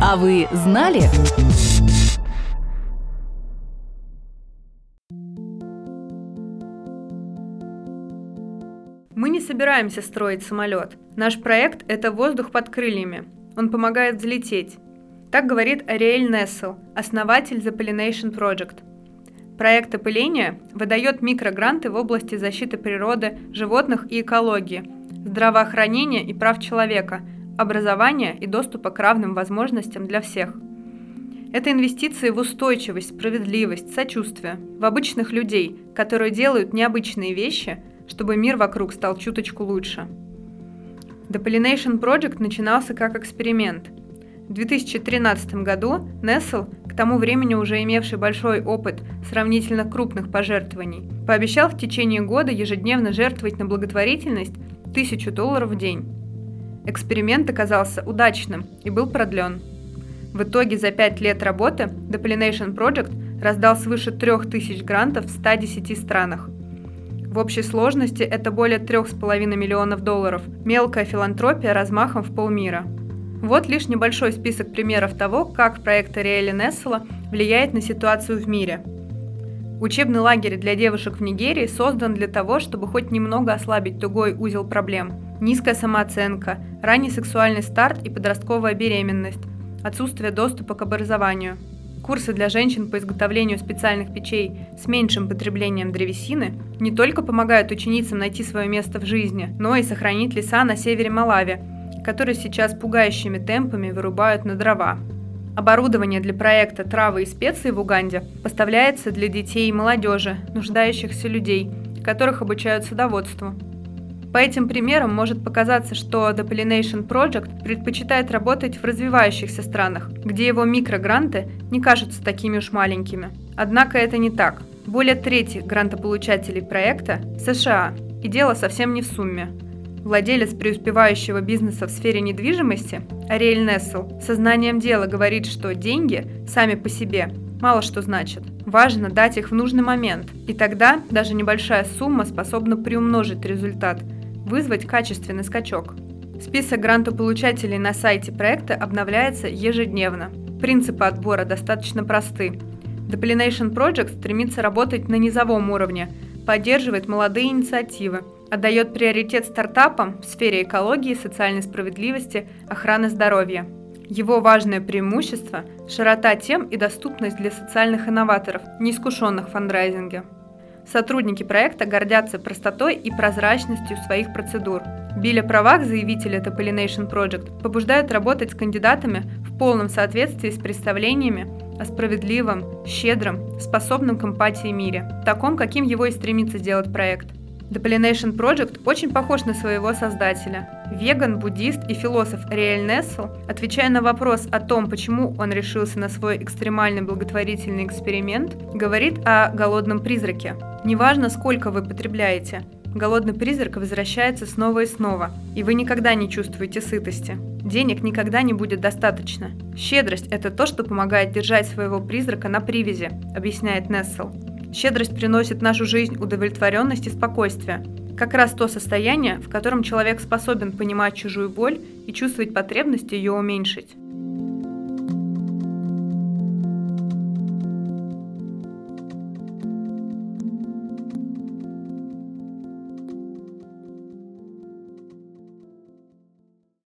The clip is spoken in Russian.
А вы знали? Мы не собираемся строить самолет. Наш проект – это воздух под крыльями. Он помогает взлететь. Так говорит Ариэль Нессел, основатель The Pollination Project. Проект опыления выдает микрогранты в области защиты природы, животных и экологии, здравоохранения и прав человека, образования и доступа к равным возможностям для всех. Это инвестиции в устойчивость, справедливость, сочувствие, в обычных людей, которые делают необычные вещи, чтобы мир вокруг стал чуточку лучше. The Pollination Project начинался как эксперимент. В 2013 году Nessel, к тому времени уже имевший большой опыт сравнительно крупных пожертвований, пообещал в течение года ежедневно жертвовать на благотворительность тысячу долларов в день. Эксперимент оказался удачным и был продлен. В итоге за пять лет работы The Pollination Project раздал свыше 3000 грантов в 110 странах. В общей сложности это более 3,5 миллионов долларов, мелкая филантропия размахом в полмира. Вот лишь небольшой список примеров того, как проект Ариэля Нессела влияет на ситуацию в мире. Учебный лагерь для девушек в Нигерии создан для того, чтобы хоть немного ослабить тугой узел проблем. Низкая самооценка, ранний сексуальный старт и подростковая беременность, отсутствие доступа к образованию – Курсы для женщин по изготовлению специальных печей с меньшим потреблением древесины не только помогают ученицам найти свое место в жизни, но и сохранить леса на севере Малави, которые сейчас пугающими темпами вырубают на дрова. Оборудование для проекта «Травы и специи» в Уганде поставляется для детей и молодежи, нуждающихся людей, которых обучают садоводству. По этим примерам может показаться, что The Pollination Project предпочитает работать в развивающихся странах, где его микрогранты не кажутся такими уж маленькими. Однако это не так. Более трети грантополучателей проекта – США, и дело совсем не в сумме. Владелец преуспевающего бизнеса в сфере недвижимости, Ариэль Нессел, сознанием дела говорит, что деньги сами по себе мало что значат. Важно дать их в нужный момент, и тогда даже небольшая сумма способна приумножить результат – вызвать качественный скачок. Список грантополучателей на сайте проекта обновляется ежедневно. Принципы отбора достаточно просты. The Pollination Project стремится работать на низовом уровне, поддерживает молодые инициативы, отдает приоритет стартапам в сфере экологии, социальной справедливости, охраны здоровья. Его важное преимущество – широта тем и доступность для социальных инноваторов, неискушенных в фандрайзинге. Сотрудники проекта гордятся простотой и прозрачностью своих процедур. Билли правах заявителя The Pollination Project побуждают работать с кандидатами в полном соответствии с представлениями о справедливом, щедром, способном к эмпатии мире, таком, каким его и стремится сделать проект. The Pollination Project очень похож на своего создателя. Веган, буддист и философ Риэль Нессел, отвечая на вопрос о том, почему он решился на свой экстремальный благотворительный эксперимент, говорит о голодном призраке. Неважно, сколько вы потребляете, голодный призрак возвращается снова и снова, и вы никогда не чувствуете сытости. Денег никогда не будет достаточно. Щедрость – это то, что помогает держать своего призрака на привязи, объясняет Нессел. Щедрость приносит в нашу жизнь удовлетворенность и спокойствие. Как раз то состояние, в котором человек способен понимать чужую боль и чувствовать потребность ее уменьшить.